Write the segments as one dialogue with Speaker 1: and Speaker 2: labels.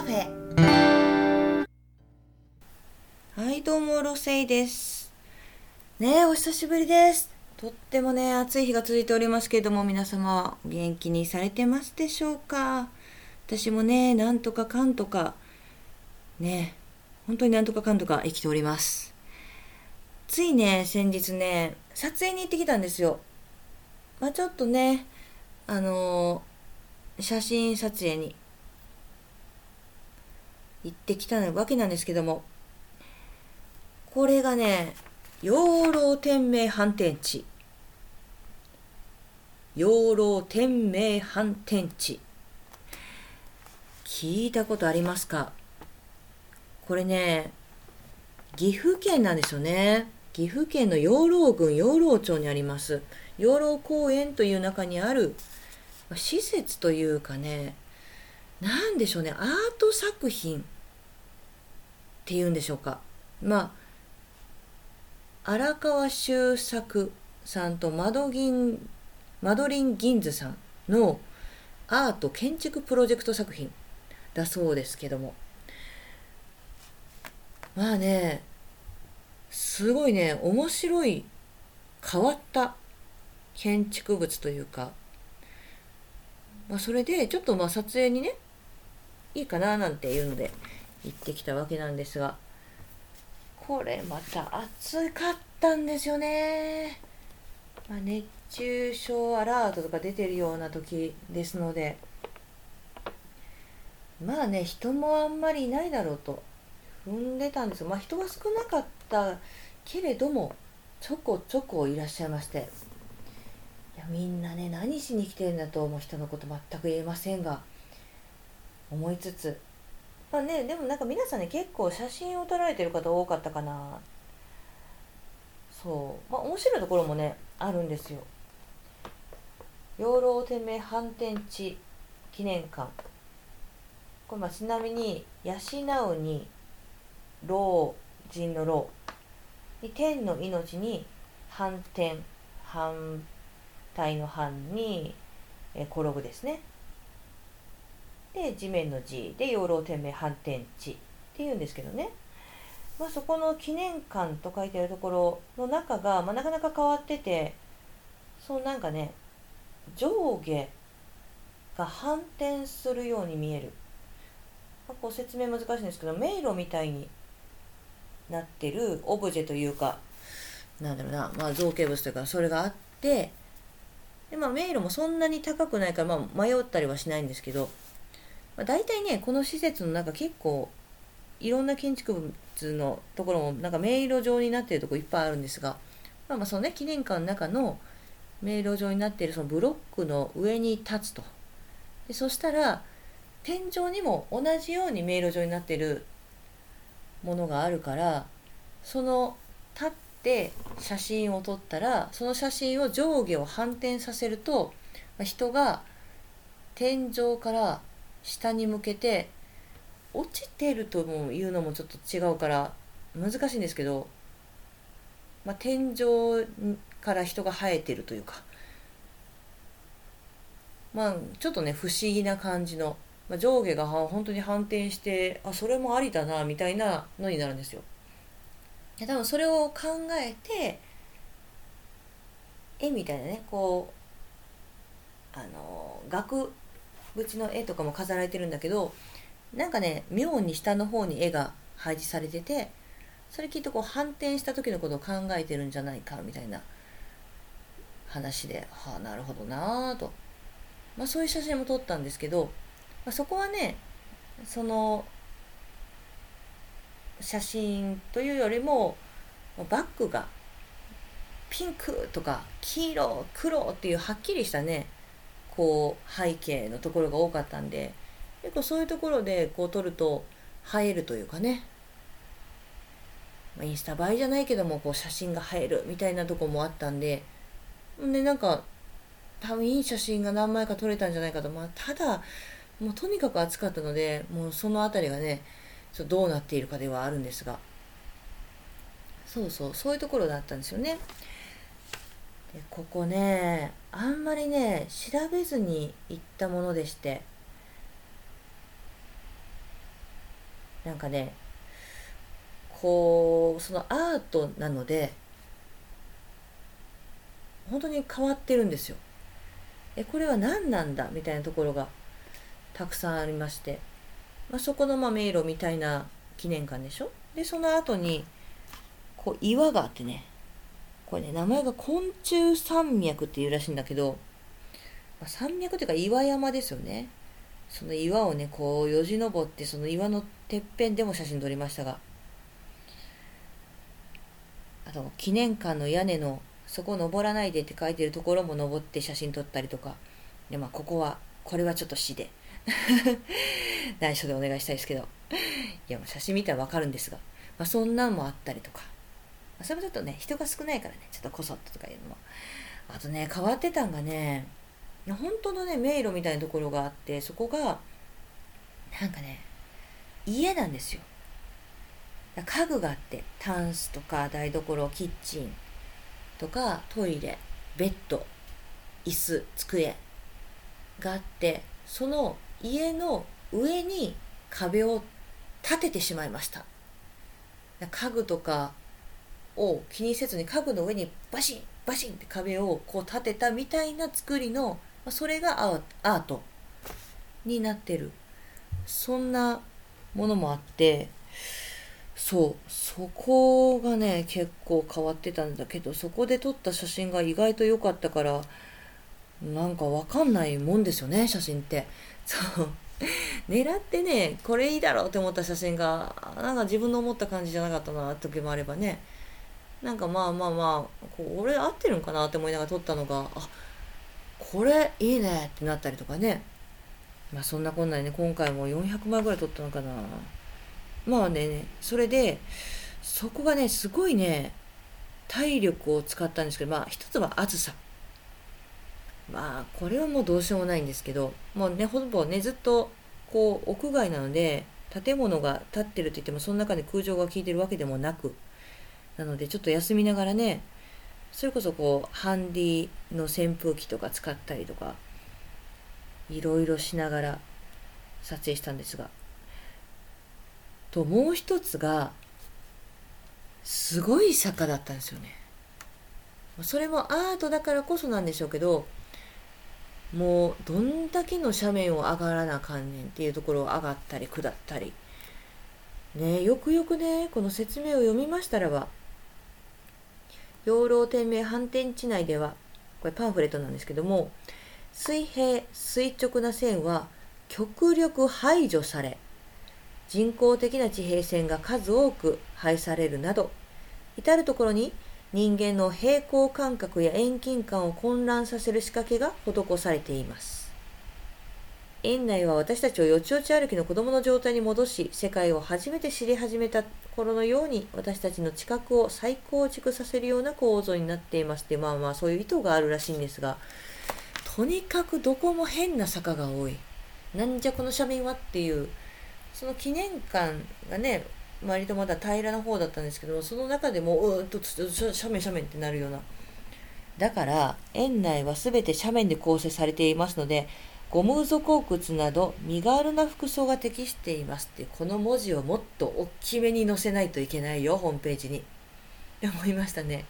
Speaker 1: カフェ。はいどうもロセイです。ねお久しぶりです。とってもね暑い日が続いておりますけれども皆様元気にされてますでしょうか？私もねなんとかかんとかね本当になんとかかんとか生きております。ついね先日ね撮影に行ってきたんですよ。まあちょっとねあのー、写真撮影に行ってきたわけなんですけども、これがね、養老天明反転地。養老天明反転地。聞いたことありますか？これね、岐阜県なんですよね。岐阜県の養老郡養老町にあります。養老公園という中にある施設というかね、何でしょうね、アート作品っていうんでしょうか。まあ、荒川修作さんとマドギンマドリン・ギンズさんのアート建築プロジェクト作品だそうですけども。まあね、すごいね、面白い、変わった建築物というか、まあ、それでちょっとまあ撮影にね、いいかななんていうので、行ってきたわけなんですがこれまた暑かったんですよね、まあ、熱中症アラートとか出てるような時ですのでまあね人もあんまりいないだろうと踏んでたんですがまあ人は少なかったけれどもちょこちょこいらっしゃいましていやみんなね何しに来てるんだと思う人のこと全く言えませんが思いつつ。まあねでもなんか皆さんね結構写真を撮られてる方多かったかな。そう。まあ面白いところもねあるんですよ。養老天命反転地記念館。これまあちなみに養うに老人の老。に天の命に反転反対の反に、え転ぶですね。で地面の字で養老天命反転地っていうんですけどね、まあ、そこの記念館と書いてあるところの中が、まあ、なかなか変わっててそうなんかね上下が反転するように見える、まあ、こう説明難しいんですけど迷路みたいになってるオブジェというかなんだろうな、まあ、造形物というかそれがあってで、まあ、迷路もそんなに高くないから、まあ、迷ったりはしないんですけどまあ、大体ねこの施設の中結構いろんな建築物のところもなんか迷路状になっているとこいっぱいあるんですが、まあ、まあそのね記念館の中の迷路状になっているそのブロックの上に立つと。でそしたら天井にも同じように迷路状になっているものがあるからその立って写真を撮ったらその写真を上下を反転させるとまあ人が天井から下に向けて落ちてるというのもちょっと違うから難しいんですけど、まあ、天井から人が生えてるというかまあちょっとね不思議な感じの、まあ、上下が本当に反転してあそれもありだなみたいなのになるんですよ。いや多分それを考えて絵みたいなねこうあの額縁の絵とかも飾られてるんだけどなんかね妙に下の方に絵が配置されててそれきっとこう反転した時のことを考えてるんじゃないかみたいな話ではあなるほどなぁと、まあ、そういう写真も撮ったんですけど、まあ、そこはねその写真というよりもバッグがピンクとか黄色黒っていうはっきりしたねこう背景のところが多かったんで結構そういうところでこう撮ると映えるというかね、インスタ映えじゃないけどもこう写真が映えるみたいなとこもあったんででなんか多分いい写真が何枚か撮れたんじゃないかと。まあただもうとにかく暑かったのでもうその辺りがねちょどうなっているかではあるんですが。そうそうそういうところだったんですよね。でここねあんまりね調べずに行ったものでして。なんかねこうそのアートなので本当に変わってるんですよ。えこれは何なんだ？みたいなところがたくさんありまして、まあ、そこのまあ迷路みたいな記念館でしょ？でその後にこう岩があってね。これね名前が昆虫山脈っていうらしいんだけど、まあ、山脈っていうか岩山ですよね。その岩をねこうよじ登ってその岩のてっぺんでも写真撮りましたが。あと記念館の屋根のそこ登らないでって書いてるところも登って写真撮ったりとか。でまあここはこれはちょっと市で。内緒でお願いしたいですけど。いやもう写真見たらわかるんですが、まあ、そんなんもあったりとか、それもちょっとね人が少ないからねちょっとこそっととかいうのも。あとね変わってたんがね本当のね迷路みたいなところがあってそこがなんかね家なんですよ。家具があってタンスとか台所キッチンとかトイレベッド椅子机があってその家の上に壁を立ててしまいました。家具とかを気にせずに家具の上にバシンバシンって壁をこう立てたみたいな作りのそれがアートになってる。そんなものもあってそうそこがね結構変わってたんだけどそこで撮った写真が意外と良かったからなんかわかんないもんですよね写真って。そう。狙ってねこれいいだろうって思った写真がなんか自分の思った感じじゃなかったな時もあればね。なんかまあまあまあこれ合ってるんかなって思いながら撮ったのがあこれいいねってなったりとかね。まあそんなこんなでね今回も400枚ぐらい撮ったのかな。まあねそれでそこがねすごいね体力を使ったんですけどまあ一つは暑さ。まあこれはもうどうしようもないんですけどもうねほぼねずっとこう屋外なので建物が建ってるといってもその中で空調が効いてるわけでもなくなのでちょっと休みながらねそれこそこうハンディの扇風機とか使ったりとかいろいろしながら撮影したんですがともう一つがすごい坂だったんですよね。それもアートだからこそなんでしょうけどもうどんだけの斜面を上がらなあかんねんっていうところを上がったり下ったり。ねよくよくねこの説明を読みましたらば養老天命反転地内ではこれパンフレットなんですけども水平垂直な線は極力排除され人工的な地平線が数多く配されるなど至る所に人間の平行感覚や遠近感を混乱させる仕掛けが施されています。園内は私たちをよちよち歩きの子供の状態に戻し世界を初めて知り始めた頃のように私たちの知覚を再構築させるような構造になっていますってまあまあそういう意図があるらしいんですがとにかくどこも変な坂が多い。なんじゃこの斜面はっていうその記念館がね割とまだ平らな方だったんですけどもその中でもうーんと斜面斜面ってなるような。だから園内は全て斜面で構成されていますのでゴム底靴など身軽な服装が適していますってこの文字をもっと大きめに載せないといけないよホームページに。って思いましたね。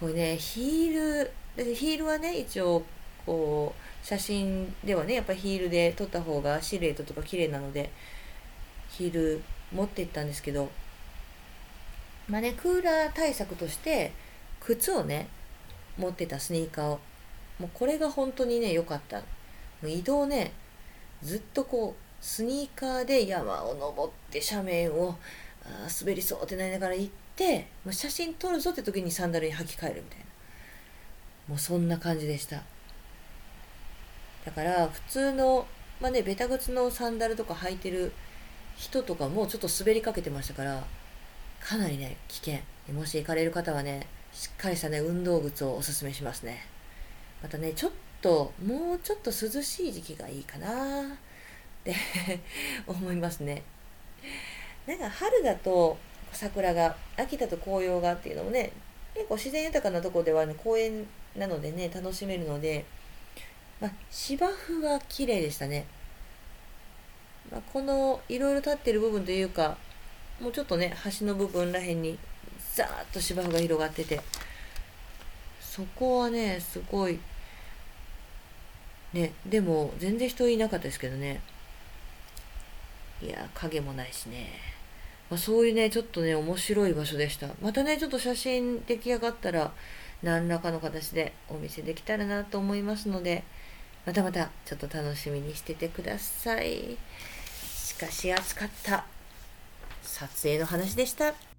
Speaker 1: これねヒールヒールはね一応こう写真ではねやっぱりヒールで撮った方がシルエットとか綺麗なのでヒール持っていったんですけどまあねクーラー対策として靴をね持ってたスニーカーを。もうこれが本当にね良かった。移動ねずっとこうスニーカーで山を登って斜面をあ滑りそうってなりながら行ってもう写真撮るぞって時にサンダルに履き替えるみたいな。もうそんな感じでした。だから普通のまあねベタ靴のサンダルとか履いてる人とかもちょっと滑りかけてましたからかなりね危険。もし行かれる方はねしっかりしたね運動靴をおすすめしますね。またねちょっともうちょっと涼しい時期がいいかなって 思いますねなんか春だと桜が秋だと紅葉がっていうのもね結構自然豊かなとこではね公園なのでね楽しめるのでまあ、芝生は綺麗でしたね。まあ、このいろいろ立ってる部分というかもうちょっとね端の部分らへんにザーッと芝生が広がっててそこはねすごいねでも全然人いなかったですけどね。いや影もないしね、まあ、そういうねちょっとね面白い場所でした。またねちょっと写真出来上がったら何らかの形でお見せできたらなと思いますのでまたまたちょっと楽しみにしててください。しかし暑かった。撮影の話でした。